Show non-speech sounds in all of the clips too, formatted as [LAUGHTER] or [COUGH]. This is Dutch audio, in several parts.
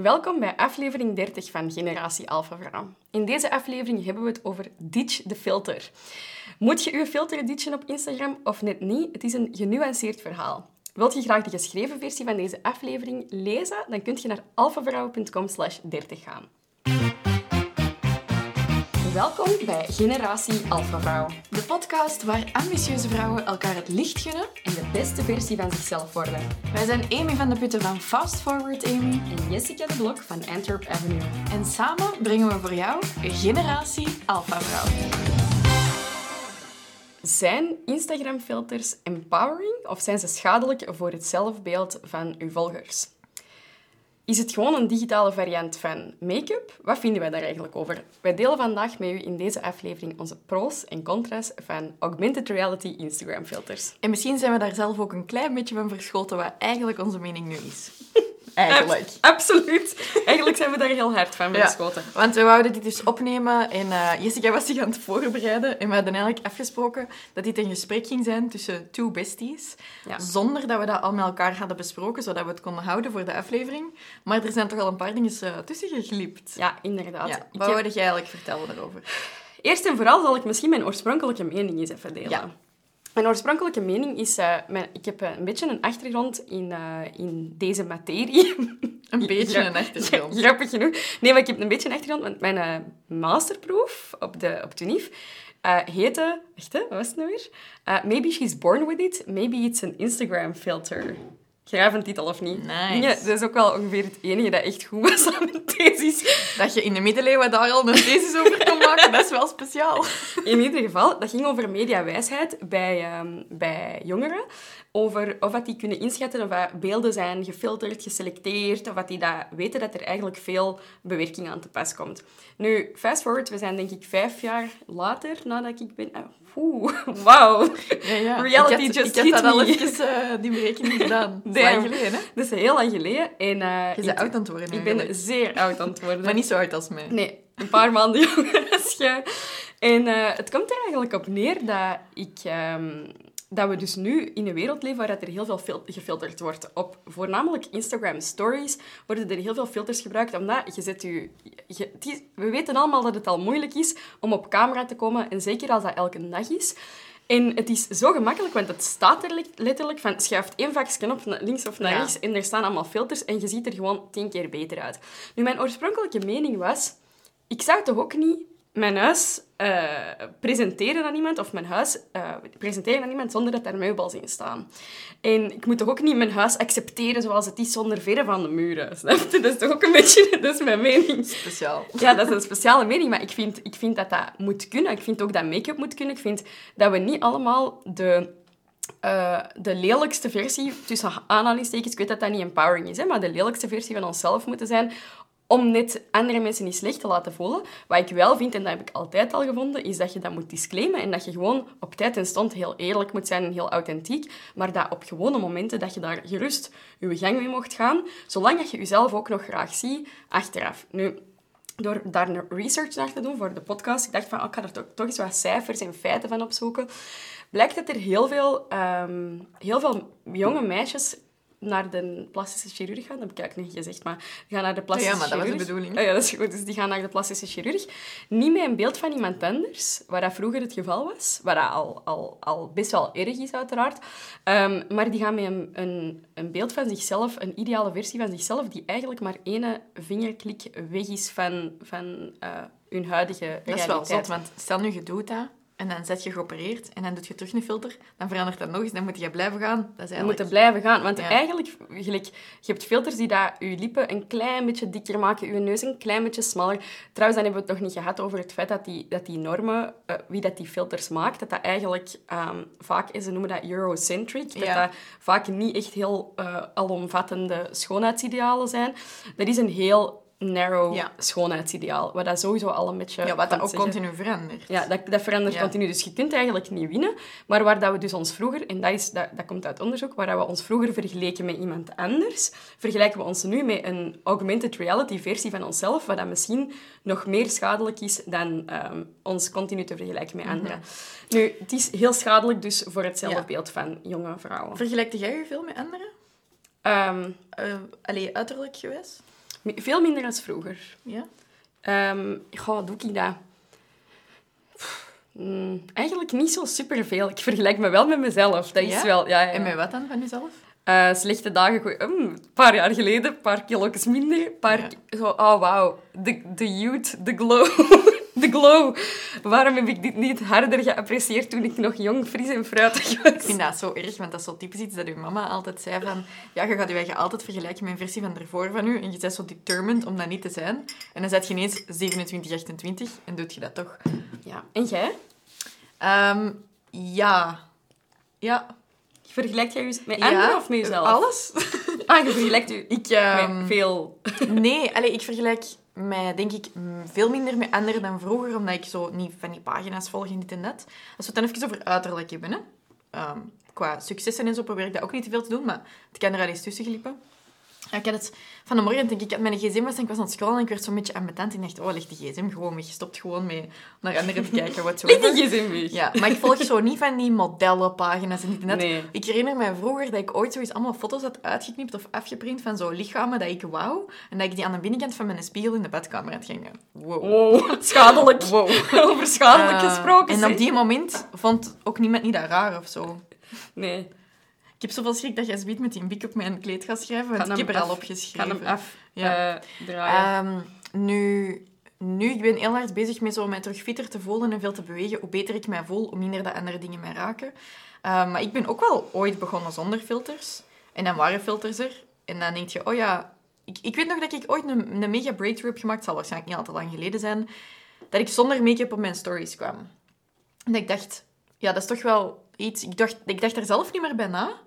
Welkom bij aflevering 30 van Generatie Alpha Vrouw. In deze aflevering hebben we het over ditch de filter. Moet je uw filter ditchen op Instagram of net niet? Het is een genuanceerd verhaal. Wilt je graag de geschreven versie van deze aflevering lezen? Dan kun je naar alphavrouw.com slash 30 gaan. Welkom bij Generatie Alpha Vrouw. De podcast waar ambitieuze vrouwen elkaar het licht gunnen. En de beste versie van zichzelf worden. Wij zijn Amy van de Putten van Fast Forward Amy. En Jessica de Blok van Antwerp Avenue. En samen brengen we voor jou Generatie Alpha Vrouw. Zijn Instagram-filters empowering of zijn ze schadelijk voor het zelfbeeld van uw volgers? Is het gewoon een digitale variant van make-up? Wat vinden wij daar eigenlijk over? Wij delen vandaag met u in deze aflevering onze pro's en contra's van augmented reality Instagram filters. En misschien zijn we daar zelf ook een klein beetje van verschoten wat eigenlijk onze mening nu is. Eigenlijk. absoluut. Eigenlijk zijn we daar heel hard van verschoten. want we wouden dit dus opnemen en uh, Jessica was zich aan het voorbereiden. En we hadden eigenlijk afgesproken dat dit een gesprek ging zijn tussen two besties. Zonder dat we dat al met elkaar hadden besproken, zodat we het konden houden voor de aflevering. Maar er zijn toch al een paar dingen uh, tussen geglipt. Ja, inderdaad. Ja. Wat heb... jij eigenlijk vertellen daarover? Eerst en vooral zal ik misschien mijn oorspronkelijke mening eens even delen. Mijn oorspronkelijke mening is... Uh, mijn, ik heb een beetje een achtergrond in, uh, in deze materie. Een [LAUGHS] beetje een achtergrond. Grappig genoeg. Nee, maar ik heb een beetje een achtergrond, want mijn uh, masterproef op de, op heette... Wacht, hè, wat was het nou weer? maybe she's born with it, maybe it's an Instagram filter titel of niet. Nice. Ja, dat is ook wel ongeveer het enige dat echt goed was aan mijn thesis. Dat je in de middeleeuwen daar al een thesis over kon maken, dat is wel speciaal. In ieder geval, dat ging over mediawijsheid bij, um, bij jongeren. Over of dat die kunnen inschatten of dat beelden zijn gefilterd, geselecteerd, of dat die dat weten dat er eigenlijk veel bewerking aan te pas komt. Nu, fast forward, we zijn denk ik vijf jaar later nadat ik ben... Oh, Oeh, [LAUGHS] wauw. Ja, ja. Reality just Ik heb dat al even uh, die berekening gedaan. Dat is lang geleden, hè? Dat is heel lang geleden. En, uh, je bent oud aan het worden, Ik ben zeer oud aan het [LAUGHS] worden. maar niet zo oud als mij. Nee, een paar [LAUGHS] maanden jonger als je. En uh, het komt er eigenlijk op neer dat ik... Um, dat we dus nu in een wereld leven waar er heel veel gefilterd wordt. Op voornamelijk Instagram stories worden er heel veel filters gebruikt, omdat je zet je, je we weten allemaal dat het al moeilijk is om op camera te komen, en zeker als dat elke dag is. En het is zo gemakkelijk, want het staat er letterlijk van schuift één vakje op naar links of naar rechts en er staan allemaal filters en je ziet er gewoon tien keer beter uit. Nu, mijn oorspronkelijke mening was, ik zou toch ook niet mijn huis uh, presenteren aan iemand, of mijn huis uh, presenteren aan iemand zonder dat daar meubels in staan. En ik moet toch ook niet mijn huis accepteren zoals het is, zonder verre van de muren. [LAUGHS] Dat is toch ook een beetje, [LAUGHS] dat is mijn mening. Speciaal. Ja, dat is een speciale mening, maar ik vind, ik vind dat dat moet kunnen. Ik vind ook dat make-up moet kunnen. Ik vind dat we niet allemaal de uh, de lelijkste versie, tussen aanhalingstekens, ik weet dat dat niet empowering is, hè, maar de lelijkste versie van onszelf moeten zijn, om net andere mensen niet slecht te laten voelen. Wat ik wel vind, en dat heb ik altijd al gevonden, is dat je dat moet disclaimen en dat je gewoon op tijd en stond heel eerlijk moet zijn en heel authentiek, maar dat op gewone momenten dat je daar gerust je gang mee mocht gaan, zolang dat je jezelf ook nog graag ziet achteraf. Nu, door daar research naar te doen voor de podcast, ik dacht van, oh, ik ga er toch, toch eens wat cijfers en feiten van opzoeken, blijkt dat er heel veel, um, heel veel jonge meisjes naar de plastische chirurg gaan. Dat heb ik eigenlijk niet gezegd, maar die gaan naar de plastische chirurg. Ja, maar dat was de bedoeling. Oh, ja, dat is goed. Dus die gaan naar de plastische chirurg. Niet met een beeld van iemand anders, waar dat vroeger het geval was. Waar dat al, al, al best wel erg is, uiteraard. Um, maar die gaan met een, een, een, beeld van zichzelf, een ideale versie van zichzelf, die eigenlijk maar ene vingerklik weg is van, van uh, hun huidige realiteit. Dat is wel zot, want stel nu je doet dat en dan zet je geopereerd en dan doe je terug een filter, dan verandert dat nog eens, dan moet je blijven gaan. Dat is eigenlijk... Je moet blijven gaan, want eigenlijk, gelijk, je hebt filters die dat je lippen een klein beetje dikker maken, je neus een klein beetje smaller. Trouwens, dan hebben we het nog niet gehad over het feit dat die, dat die normen, uh, wie dat die filters maakt, dat dat eigenlijk um, vaak, ze noemen dat Eurocentric, dat dat vaak niet echt heel uh, alomvattende schoonheidsidealen zijn. Dat is een heel narrow schoonheidsideaal. Wat dat sowieso al een beetje... Ja, wat dat ook continu verandert. Ja, dat, dat verandert continu. Dus je kunt eigenlijk niet winnen. Maar waar dat we dus ons vroeger... En dat, is, dat, dat komt uit onderzoek. Waar dat we ons vroeger vergeleken met iemand anders, vergelijken we ons nu met een augmented reality versie van onszelf, wat dat misschien nog meer schadelijk is dan um, ons continu te vergelijken met anderen. Mhm. Nu, het is heel schadelijk dus voor het zelfbeeld van jonge vrouwen. Vergelijkte jij je veel met anderen? Um, uh, allee, uiterlijk geweest? Veel minder dan vroeger. Ja? Ehm goh, doe ik dat? Mm, eigenlijk niet zo superveel. Ik vergelijk me wel met mezelf. Dat is Ja? wel... Ja, ja. En met wat dan van jezelf? Eh, slechte dagen, goeie- mm, een paar jaar geleden, een paar kilo's minder. een Paar, zo, oh wauw, de, de youth, de glow. De glow. Waarom heb ik dit niet harder geapprecieerd toen ik nog jong, fris en fruitig was? Ik vind dat zo erg, want dat is zo typisch iets dat uw mama altijd zei van... Ja, je gaat je eigen altijd vergelijken met een versie van ervoor van u. En je bent zo determined om dat niet te zijn. En dan zet je ineens 27, 28 en doet je dat toch. Ja. En jij? Ehm, ja. Ja. Vergelijkt jij je met Ja. anderen of met jezelf? Alles. Ah, je vergelijkt je Ik... ehm, met veel. Nee, allee, ik vergelijk mij denk ik veel minder met anderen dan vroeger, omdat ik zo niet van die pagina's volg en dit en dat. Als we het dan even over uiterlijk hebben, hè. Ehm, qua successen en zo probeer ik dat ook niet te veel te doen, maar het kan er al eens tussen glippen. Ja, ik had het van de morgen, denk ik, ik had mijn gsm was en ik was aan het scrollen en ik werd zo'n beetje ambetant en dacht, oh, leg de gsm gewoon weg. Stopt gewoon mee naar anderen te kijken, wat zo. Leg die gsm weg. Ja, maar ik volg zo niet van die modellenpagina's en dit en dat. Nee. Ik herinner me vroeger dat ik ooit zoiets allemaal foto's had uitgeknipt of afgeprint van zo lichamen dat ik wou. En dat ik die aan de binnenkant van mijn spiegel in de badkamer had hangen. Wow. Wow, schadelijk. Wow. [LAUGHS] Over schadelijk Eh, gesproken. En op die moment vond ook niemand niet dat raar of zo. Nee, Ik heb zoveel schrik dat jij zoiets met die bik op mijn kleed gaat schrijven, want ik heb er al af- op ik geschreven. ga hem af Ja. eh, draaien. Ehm, nu, nu, ik ben heel hard bezig met zo mij terug fitter te voelen en veel te bewegen. Hoe beter ik mij voel, hoe minder dat andere dingen mij raken. Ehm, maar ik ben ook wel ooit begonnen zonder filters. En dan waren filters er. En dan denk je, oh ja... Ik, ik weet nog dat ik ooit een, een mega breakthrough heb gemaakt. Zal waarschijnlijk niet al te lang geleden zijn. Dat ik zonder make-up op mijn stories kwam. En dat ik dacht, ja, dat is toch wel iets... Ik dacht, ik dacht er zelf niet meer bij na.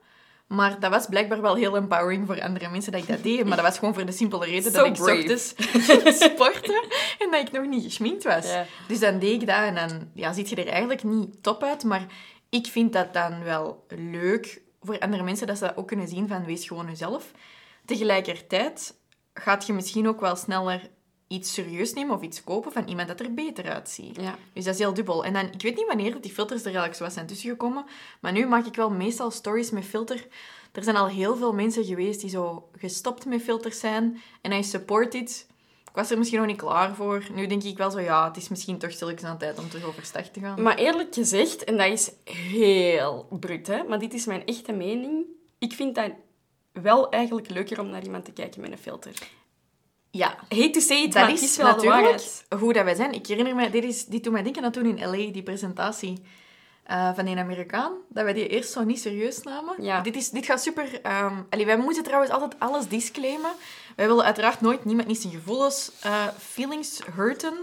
Maar dat was blijkbaar wel heel empowering voor andere mensen dat ik dat deed. Maar dat was gewoon voor de simpele reden [LAUGHS] So dat ik brave. ochtends [LAUGHS] sportte en dat ik nog niet geschminkt was. Dus dan deed ik dat en dan ja, ziet je er eigenlijk niet top uit. Maar ik vind dat dan wel leuk voor andere mensen, dat ze dat ook kunnen zien van wees gewoon jezelf. Tegelijkertijd gaat je misschien ook wel sneller iets serieus nemen of iets kopen van iemand dat er beter uitziet. Ja. Dus dat is heel dubbel. En dan, ik weet niet wanneer dat die filters er eigenlijk zo zijn tussengekomen, maar nu maak ik wel meestal stories met filter. Er zijn al heel veel mensen geweest die zo gestopt met filters zijn en I support it. Ik was er misschien nog niet klaar voor. Nu denk ik wel zo, ja, het is misschien toch stilletjes aan tijd om terug overstag te gaan. Maar eerlijk gezegd, en dat is heel brut, hè, maar dit is mijn echte mening. Ik vind dat wel eigenlijk leuker om naar iemand te kijken met een filter. Ja, Hate to say it, dat maar is het is wel natuurlijk hoe dat wij zijn. Ik herinner me, dit, is, dit doet mij denken aan toen in L.A., die presentatie eh, van een Amerikaan, dat wij die eerst zo niet serieus namen. Ja. Dit, is, dit gaat super... allee, wij moeten trouwens altijd alles disclaimen. Wij willen uiteraard nooit niemand niet zijn gevoelens, eh, feelings hurten.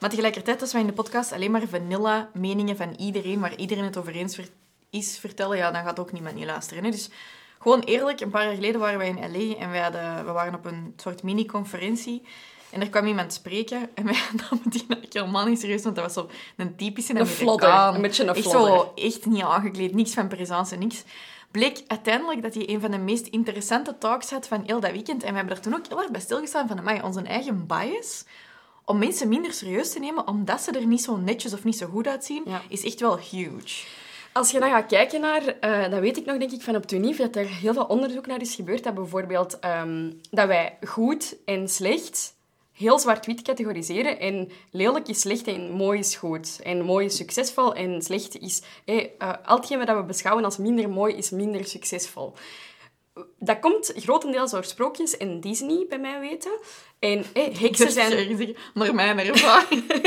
Maar tegelijkertijd, als wij in de podcast alleen maar vanilla meningen van iedereen, waar iedereen het over eens ver- is, vertellen, ja, dan gaat ook niemand niet luisteren. Hè? Dus gewoon eerlijk, een paar jaar geleden waren wij in L.A. en wij hadden, we waren op een soort mini-conferentie. En er kwam iemand spreken en wij [LAUGHS] namen die eigenlijk helemaal niet serieus, want dat was zo een typische Een Amerikaan. flodder, een beetje een echt flodder. zo, echt niet aangekleed, niks van présence, niks. Bleek uiteindelijk dat hij een van de meest interessante talks had van heel dat weekend. En we hebben er toen ook heel erg bij stilgestaan van, amai, onze eigen bias om mensen minder serieus te nemen, omdat ze er niet zo netjes of niet zo goed uitzien, Ja. is echt wel huge. Als je dan gaat kijken naar, eh, dat weet ik nog denk ik van op Tunief, dat er heel veel onderzoek naar is gebeurd, dat bijvoorbeeld ehm, dat wij goed en slecht heel zwart-wit categoriseren en lelijk is slecht en mooi is goed. En mooi is succesvol en slecht is... Hey, eh, al hetgeen wat we beschouwen als minder mooi is minder succesvol. Dat komt grotendeels door sprookjes en Disney, bij mij weten. En hey, heksen zijn... Naar mijn ervaring. [LAUGHS]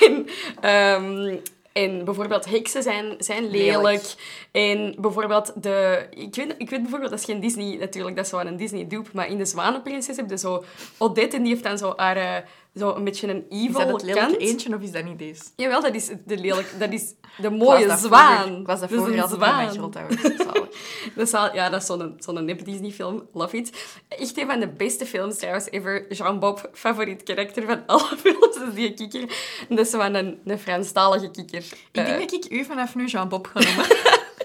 En, ehm, en bijvoorbeeld heksen zijn, zijn lelijk. Lelijk. En bijvoorbeeld de... Ik weet, ik weet bijvoorbeeld, dat is geen Disney natuurlijk, dat is zo een Disney-dupe, maar in de Zwanenprinses heb je zo Odette en die heeft dan zo haar... eh, zo een beetje een Is evil dat het lelijke kant. eentje of is dat niet deze? Jawel, dat is de lelijk... Dat is de [LAUGHS] mooie dat zwaan. vroeger- Ik was dat Dat is vroeger een altijd zwaan. grootouders. Zalig. [LAUGHS] Dat is ja, dat is zo'n zo'n nep Disney-film. Love it. Echt een van de beste films trouwens ever. Jean-Bob, favoriet karakter van alle [LAUGHS] films, is die kikker. En dat is zo een, een Franstalige kikker. Ik Eh, denk dat ik u vanaf nu Jean-Bob ga noemen.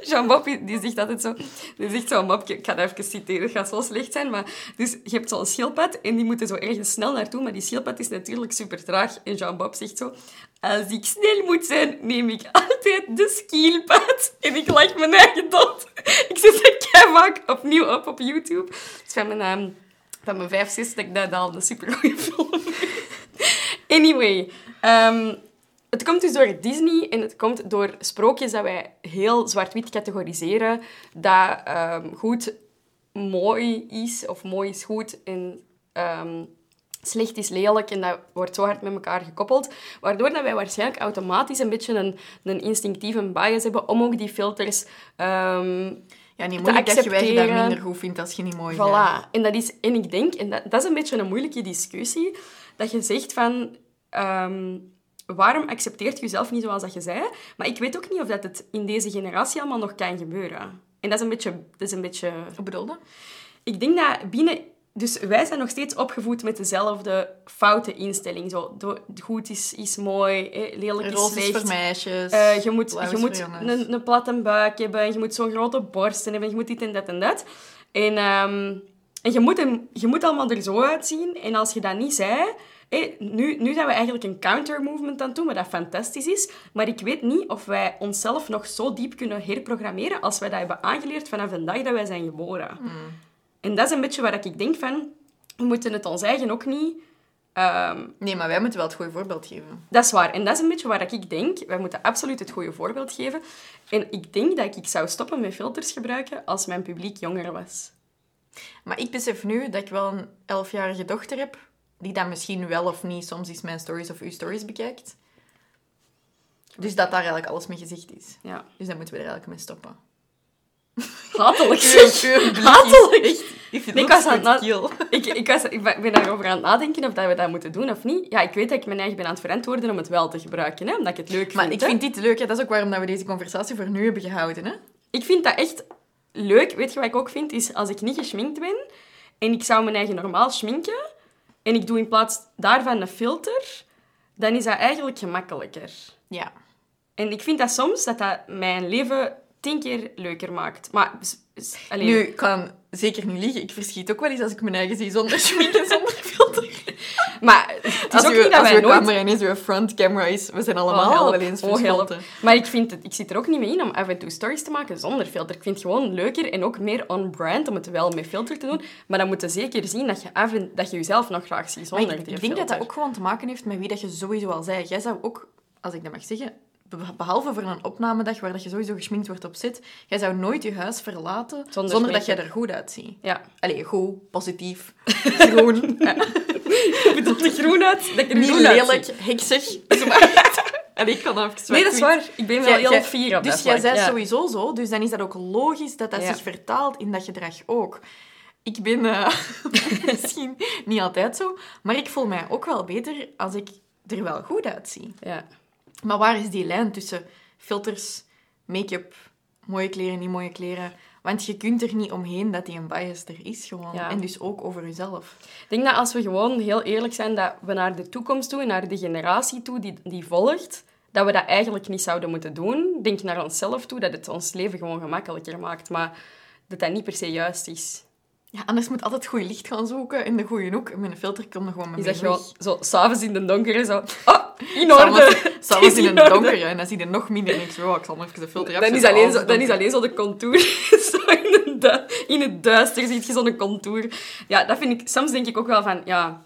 Jean-Bob, die zegt altijd zo... Die zegt zo'n mopje... Ik ga dat even citeren, het gaat zo slecht zijn, maar... Dus je hebt zo'n schildpad en die moeten zo ergens snel naartoe, maar die schildpad is natuurlijk super traag. En Jean-Bob zegt zo... Als ik snel moet zijn, neem ik altijd de skillpad. En ik lach mijn eigen dood. [LAUGHS] Ik zet dat vaak opnieuw op op YouTube. Het is van mijn, ehm, van mijn vijf, zes, dat ik dat al een supergoeie [LAUGHS] film Anyway, ehm, het komt dus door Disney en het komt door sprookjes dat wij heel zwart-wit categoriseren. Dat ehm, goed mooi is, of mooi is goed en ehm, slecht is lelijk. En dat wordt zo hard met elkaar gekoppeld. Waardoor dat wij waarschijnlijk automatisch een beetje een, een instinctieve bias hebben om ook die filters ja, niet moeilijk dat je dat minder goed vindt als je niet mooi vindt. Voilà. En, dat is, en ik denk, en dat, dat is een beetje een moeilijke discussie, dat je zegt van... Um, waarom accepteert je jezelf niet zoals dat je zei? Maar ik weet ook niet of dat het in deze generatie allemaal nog kan gebeuren. En dat is een beetje... Dat is een beetje... Wat bedoelde? Ik denk dat binnen dus wij zijn nog steeds opgevoed met dezelfde foute instelling. Zo, goed is, is mooi, lelijk is slecht. voor meisjes. Uh, je moet, je moet een, een platte buik hebben, je moet zo'n grote borsten hebben, je moet dit en dat en dat. En, um, en je, moet hem, je moet allemaal er zo uitzien. En als je dat niet zei... nu, nu zijn we eigenlijk een counter-movement aan het doen, wat dat fantastisch is. Maar ik weet niet of wij onszelf nog zo diep kunnen herprogrammeren als wij dat hebben aangeleerd vanaf de dag dat wij zijn geboren. Hmm. En dat is een beetje waar ik denk van... We moeten het ons eigen ook niet... Ehm, nee, maar wij moeten wel het goede voorbeeld geven. Dat is waar. En dat is een beetje waar ik denk. Wij moeten absoluut het goede voorbeeld geven. En ik denk dat ik zou stoppen met filters gebruiken als mijn publiek jonger was. Maar ik besef nu dat ik wel een elfjarige dochter heb, die dan misschien wel of niet soms eens mijn stories of uw stories bekijkt. Dus dat daar eigenlijk alles mee gezegd is. Ja. Dus dan moeten we er eigenlijk mee stoppen. Hatelijk. [LAUGHS] [LAUGHS] Hatelijk. Ik ik, was aan ik, ik, was, ik ben daarover aan het nadenken of dat we dat moeten doen of niet. Ja, ik weet dat ik mijn eigen ben aan het verantwoorden om het wel te gebruiken, hè, omdat ik het leuk vind. Maar ik vind dit leuk. Hè. Dat is ook waarom dat we deze conversatie voor nu hebben gehouden. Hè. Ik vind dat echt leuk. Weet je wat ik ook vind? Is als ik niet geschminkt ben en ik zou mijn eigen normaal schminken en ik doe in plaats daarvan een filter, dan is dat eigenlijk gemakkelijker. Ja. En ik vind dat soms dat dat mijn leven tien keer leuker maakt. Maar, alleen... Nu, ik kan zeker niet liegen. Ik verschiet ook wel eens als ik mijn eigen zie zonder schmink [LAUGHS] en zonder filter. Maar het is als ook niet dat wij nooit... camera uw front camera is, we zijn allemaal oh, wel eens oh, Maar ik, vind het, ik zit er ook niet mee in om af en toe stories te maken zonder filter. Ik vind het gewoon leuker en ook meer on-brand om het wel met filter te doen. Maar dan moet je zeker zien dat je, af en, dat je jezelf nog graag ziet zonder maar ik, ik denk dat dat ook gewoon te maken heeft met wie dat je sowieso al zei. Jij zou ook, als ik dat mag zeggen, behalve voor een opnamedag waar dat je sowieso geschminkt wordt op zit, jij zou nooit je huis verlaten zonder, dat jij er goed uitziet. Ja. Allee, goed, positief, [LAUGHS] groen. ja. Je bedoelt er groen uit? Dat ik er Niet lelijk, heksig. [LAUGHS] en ik kan even Nee, dat is waar. Ik ben wel heel fier op Dus jij bent sowieso zo, dus dan is dat ook logisch dat dat zich vertaalt in dat gedrag ook. Ik ben uh, [LAUGHS] misschien niet altijd zo, maar ik voel mij ook wel beter als ik er wel goed uitzie. Ja. Maar waar is die lijn tussen filters, make-up, mooie kleren, niet mooie kleren? Want je kunt er niet omheen dat die een bias er is gewoon. En dus ook over jezelf. Ik denk dat als we gewoon heel eerlijk zijn, dat we naar de toekomst toe, naar de generatie toe die, die volgt, dat we dat eigenlijk niet zouden moeten doen. Denk naar onszelf toe, dat het ons leven gewoon gemakkelijker maakt. Maar dat dat niet per se juist is. Ja, anders moet altijd het goede licht gaan zoeken in de goede hoek. Met een filter komt er gewoon mee Is dat gewoon zo, s'avonds in de donker, zo... Oh, in orde! S'avonds [LAUGHS] in het donker, en dan zie je nog minder. En ik zo, oh, ik zal maar even de filter dan is, alleen zo, dan is alleen zo de contour. [LAUGHS] zo in, in het duister zie je zo'n contour. Ja, dat vind ik... Soms denk ik ook wel van, ja...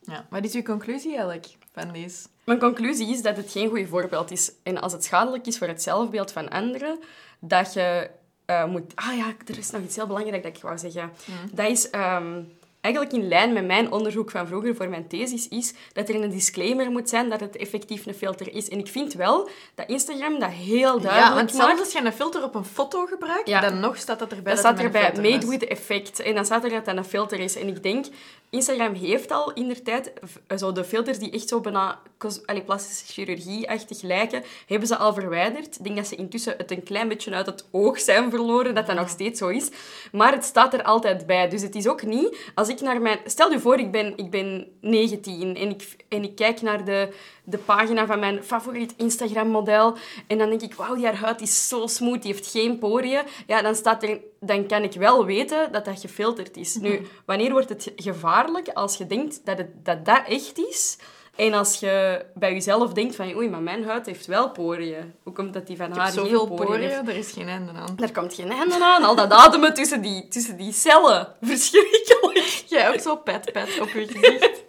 Ja, wat is uw conclusie eigenlijk van deze? Mijn conclusie is dat het geen goed voorbeeld is. En als het schadelijk is voor het zelfbeeld van anderen, dat je uh, moet... Ah ja, er is nog iets heel belangrijk dat ik wou zeggen. Mm. Dat is... Um, eigenlijk in lijn met mijn onderzoek van vroeger voor mijn thesis, is dat er een disclaimer moet zijn dat het effectief een filter is. En ik vind wel dat Instagram dat heel duidelijk ja, want zelfs als je een filter op een foto gebruikt, dan nog staat dat erbij dan dat staat erbij made with effect. En dan staat er dat dat een filter is. En ik denk, Instagram heeft al in de tijd zo de filters die echt zo bijna allee, plastische chirurgie-achtig lijken, hebben ze al verwijderd. Ik denk dat ze intussen het een klein beetje uit het oog zijn verloren, dat dat nog steeds zo is. Maar het staat er altijd bij. Dus het is ook niet... Als ik naar mijn... Stel je voor, ik ben, ik ben 19 en ik, en ik kijk naar de, de pagina van mijn favoriet Instagram-model en dan denk ik, wauw, die haar huid is zo smooth, die heeft geen poriën. Ja, dan, staat er, dan kan ik wel weten dat dat gefilterd is. Nu, wanneer wordt het gevaarlijk als je denkt dat het, dat, dat echt is En als je bij jezelf denkt van, oei, maar mijn huid heeft wel poriën. Hoe komt dat die van haar geen zoveel poriën poriën, heeft? er is geen einde aan. Daar komt geen einde aan. Al dat ademen tussen die, tussen die cellen. Verschrikkelijk. Jij ook zo pet pet op je gezicht.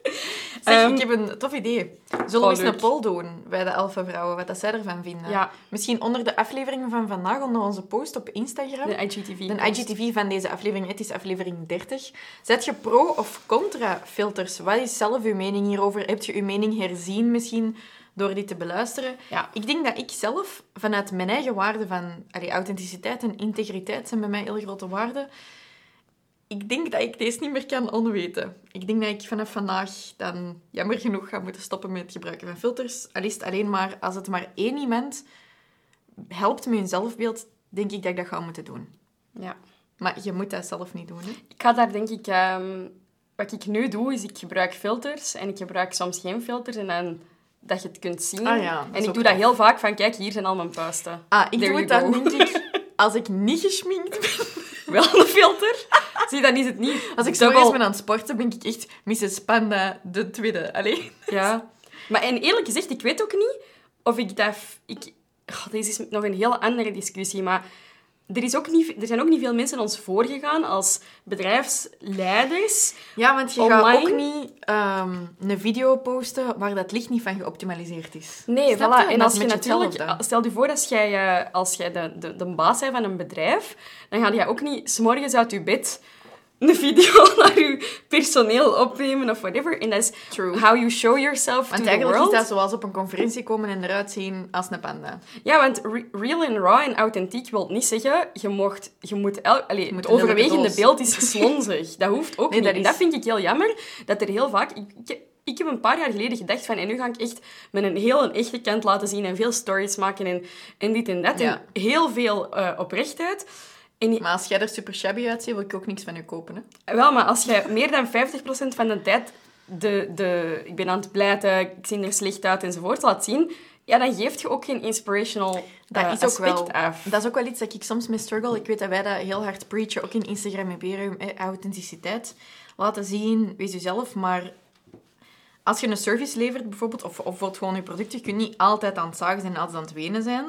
Zeg, Ehm, ik heb een tof idee. Zullen oh, we eens leuk. een poll doen bij de Alpha Vrouwen, wat dat zij ervan vinden? Ja. Misschien onder de aflevering van vandaag, onder onze post op Instagram. De IGTV. De IGTV van deze aflevering, het is aflevering 30. Zet je pro- of contra-filters? Wat is zelf uw mening hierover? Heb je uw mening herzien misschien door dit te beluisteren? Ja. Ik denk dat ik zelf, vanuit mijn eigen waarde van allee, authenticiteit en integriteit zijn bij mij heel grote waarden. Ik denk dat ik deze niet meer kan onweten. Ik denk dat ik vanaf vandaag dan jammer genoeg ga moeten stoppen met het gebruiken van filters. Al is het alleen maar als het maar één iemand helpt met hun zelfbeeld, denk ik dat ik dat ga moeten doen. Ja. Maar je moet dat zelf niet doen, hè? Ik ga daar denk ik... ehm, wat ik nu doe, is ik gebruik filters. En ik gebruik soms geen filters. En dan dat je het kunt zien. Ah ja, en ik doe dat tof. heel vaak van, kijk, hier zijn al mijn puisten. Ah, ik There doe het you dan, go. denk ik, [LAUGHS] als ik niet geschminkt ben. Wel een filter. [LAUGHS] Zie, dan is het niet. Als ik zo eens ben aan het sporten, ben ik echt Mrs. Panda de tweede. Allee. Ja. Maar en eerlijk gezegd, ik weet ook niet of ik dat... Ik, deze is nog een heel andere discussie, maar er, is ook niet, er zijn ook niet veel mensen ons voorgegaan als bedrijfsleiders. Ja, want je gaat ook niet ehm, een video posten waar dat licht niet van geoptimaliseerd is. Nee, voilà. En Dat als je natuurlijk... Stel je voor, jij, eh, als jij de, de, de baas bent van een bedrijf, dan ga je ook niet s'morgens uit je bed een video [LAUGHS] naar je personeel opnemen of whatever. En dat is True. how you show yourself Want to the eigenlijk world. is dat zoals op een conferentie komen en eruit zien als een panda. Ja, want re- real en raw en authentiek wil niet zeggen, je, mocht, je moet... Allee, moet het overwegende beeld is [LAUGHS] slonzig. Dat hoeft ook Nee, niet. dat En dat vind ik heel jammer, dat er heel vaak... Ik, ik, heb een paar jaar geleden gedacht van, en nu ga ik echt met een heel een echte kant laten zien en veel stories maken en, en dit en dat. Ja. En heel veel eh, oprechtheid. Maar als jij er super shabby uitziet, wil ik ook niks van je kopen. Hè? wel, maar als jij meer dan 50% van de tijd de, de, ik ben aan het pleiten, ik zie er slecht uit enzovoort laat zien, ja, dan geeft je ook geen inspirational Dat eh, is ook aspect wel... af. Dat is ook wel iets dat ik soms mee struggle. Ik weet dat wij dat heel hard preachen, ook in Instagram en Berium, eh, authenticiteit. Laten zien, wees jezelf, maar... Als je een service levert, bijvoorbeeld, of, of gewoon je producten, je kunt niet altijd aan het zagen zijn en altijd aan het wenen zijn.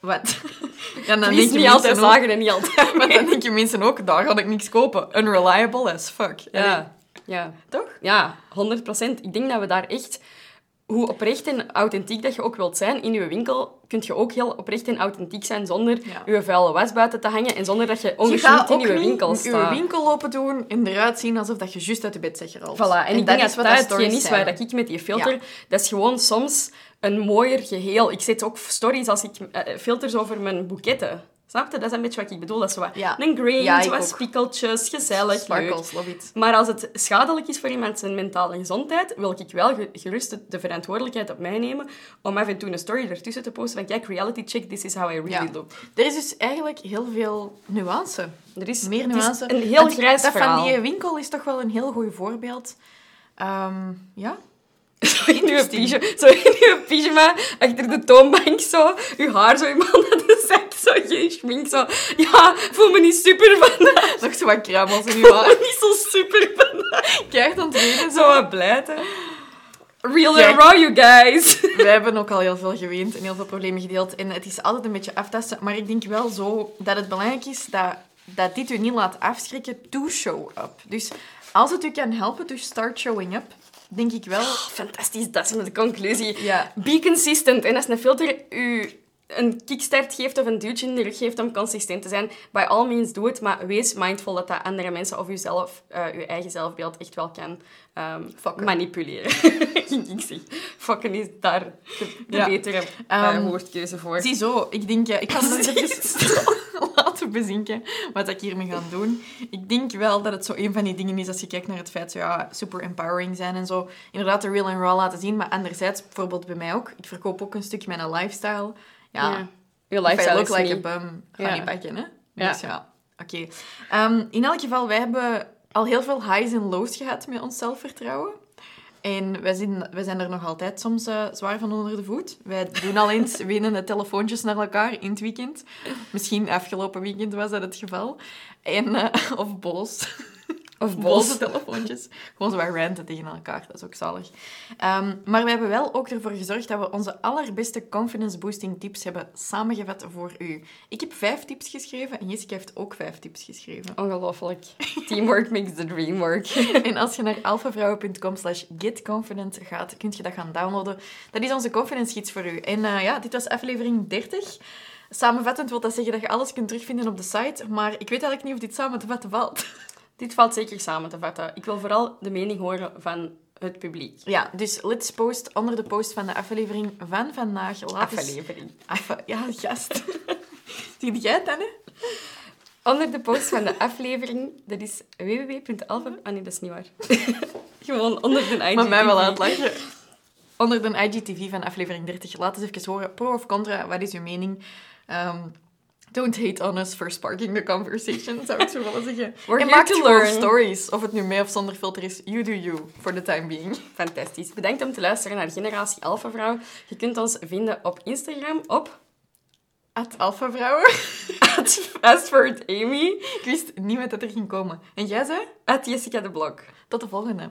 Wat? [LAUGHS] Ja, dan denk je niet altijd ook- zagen en niet altijd [LAUGHS] Maar dan denk je mensen ook, daar ga ik niks kopen. Unreliable as fuck. Ja, ja. Toch? Ja, 100% Ik denk dat we daar echt... Hoe oprecht en authentiek dat je ook wilt zijn in je winkel, kun je ook heel oprecht en authentiek zijn zonder Ja. je vuile was buiten te hangen en zonder dat je Je gaat in je winkel je staat. winkel open doen en eruit zien alsof dat je juist uit de bed zegt gerold. Voilà, en, ik denk dat wat dat hetgeen is waar dat ik met die filter... Dat is gewoon soms een mooier geheel. Ik zet ook stories als ik eh, filters over mijn boeketten. Snap je? Dat is een beetje wat ik bedoel. Dat is wat Ja. een grain, Ja, zo ik wat spiekeltjes, gezellig, leuk. Sparkles, love it. Maar als het schadelijk is voor iemand zijn mentale gezondheid, wil ik wel ge- gerust de- de verantwoordelijkheid op mij nemen om af en toe een story ertussen te posten van kijk, reality check, this is how I really Ja. look. Er is dus eigenlijk heel veel nuance. Er is, Meer is nuance. een heel Want grijs dat verhaal. van die winkel is toch wel een heel goed voorbeeld. Ehm, ja. [LAUGHS] Zo in uw pyjama, zo in uw pyjama, achter de toonbank zo, uw haar zo iemand naar de zak, zo geen schmink, zo. Ja, voel me niet super vandaag. [LAUGHS] Nog zo wat krabbels in je haar. Niet zo super vandaag. Kijk het wenen. Zo wat blijten. Real Kijk. and raw, you guys. Wij hebben ook al heel veel geweend en heel veel problemen gedeeld. En het is altijd een beetje aftasten. Maar ik denk wel zo dat het belangrijk is dat, dat dit u niet laat afschrikken to show up. Dus als het u kan helpen to start showing up, denk ik wel... Fantastisch, dat is mijn conclusie. Ja. Be consistent. En als een filter u een kickstart geeft of een duwtje in de rug geeft om consistent te zijn, by all means doe het. Maar wees mindful dat dat andere mensen of uzelf, eh uw eigen zelfbeeld echt wel kan Fokken. manipuleren. [LAUGHS] Ik zeg. Fokken is daar de, de Ja. betere eh, Ehm, woordkeuze voor. Ziezo, ik denk... eh, Ik ga het [LAUGHS] even [LAUGHS] laten bezinken wat ik hiermee ga doen. Ik denk wel dat het zo een van die dingen is als je kijkt naar het feit, zo, ja, super empowering zijn en zo. Inderdaad, de real and raw laten zien. Maar anderzijds, bijvoorbeeld bij mij ook. Ik verkoop ook een stukje mijn lifestyle. Ja, If I lifestyle look like niet... a bum, ga niet pakken, hè? Ja. Dus ja, oké. Ehm, in elk geval, wij hebben al heel veel highs en lows gehad met ons zelfvertrouwen. En wij zijn, wij zijn er nog altijd soms eh, zwaar van onder de voet. Wij doen al eens [LAUGHS] winnende telefoontjes naar elkaar in het weekend. Misschien afgelopen weekend was dat het geval. En, eh, of boos. Of boze [LAUGHS] telefoontjes. Gewoon zo wat ranten tegen elkaar, dat is ook zalig. Ehm, maar we hebben wel ook ervoor gezorgd dat we onze allerbeste confidence boosting tips hebben samengevat voor u. Ik heb vijf tips geschreven en Jessica heeft ook vijf tips geschreven. Ongelooflijk. Teamwork makes the dream work. [LAUGHS] en als je naar alfavrouwen.com slash getconfident gaat, kun je dat gaan downloaden. Dat is onze confidence gids voor u. En uh, ja, dit was aflevering 30. Samenvattend wil dat zeggen dat je alles kunt terugvinden op de site, maar ik weet eigenlijk niet of dit samen te vatten valt. Dit valt zeker samen te vatten. Ik wil vooral de mening horen van het publiek. Ja, dus let's post onder de post van de aflevering van vandaag. Laat aflevering. Ja, gast. [LAUGHS] Zie jij het dan, hè? Onder de post van de aflevering, dat is www.alpha... Ah nee, dat is niet waar. [LAUGHS] Gewoon onder de IGTV. Maar mij wel uitleggen. Onder de IGTV van aflevering 30. Laat eens even horen, pro of contra, wat is uw mening? Um, don't hate on us for sparking the conversation, zou ik zo willen [LAUGHS] zeggen. We're en here to learn. stories. Of het nu mee of zonder filter is, you do you, for the time being. Fantastisch. Bedankt om te luisteren naar Generatie Alpha Vrouw. Je kunt ons vinden op Instagram op... At Alpha Vrouwen. [LAUGHS] At Amy. Ik wist niet met dat er ging komen. En jij zei? At Jessica de Blok. Tot de volgende.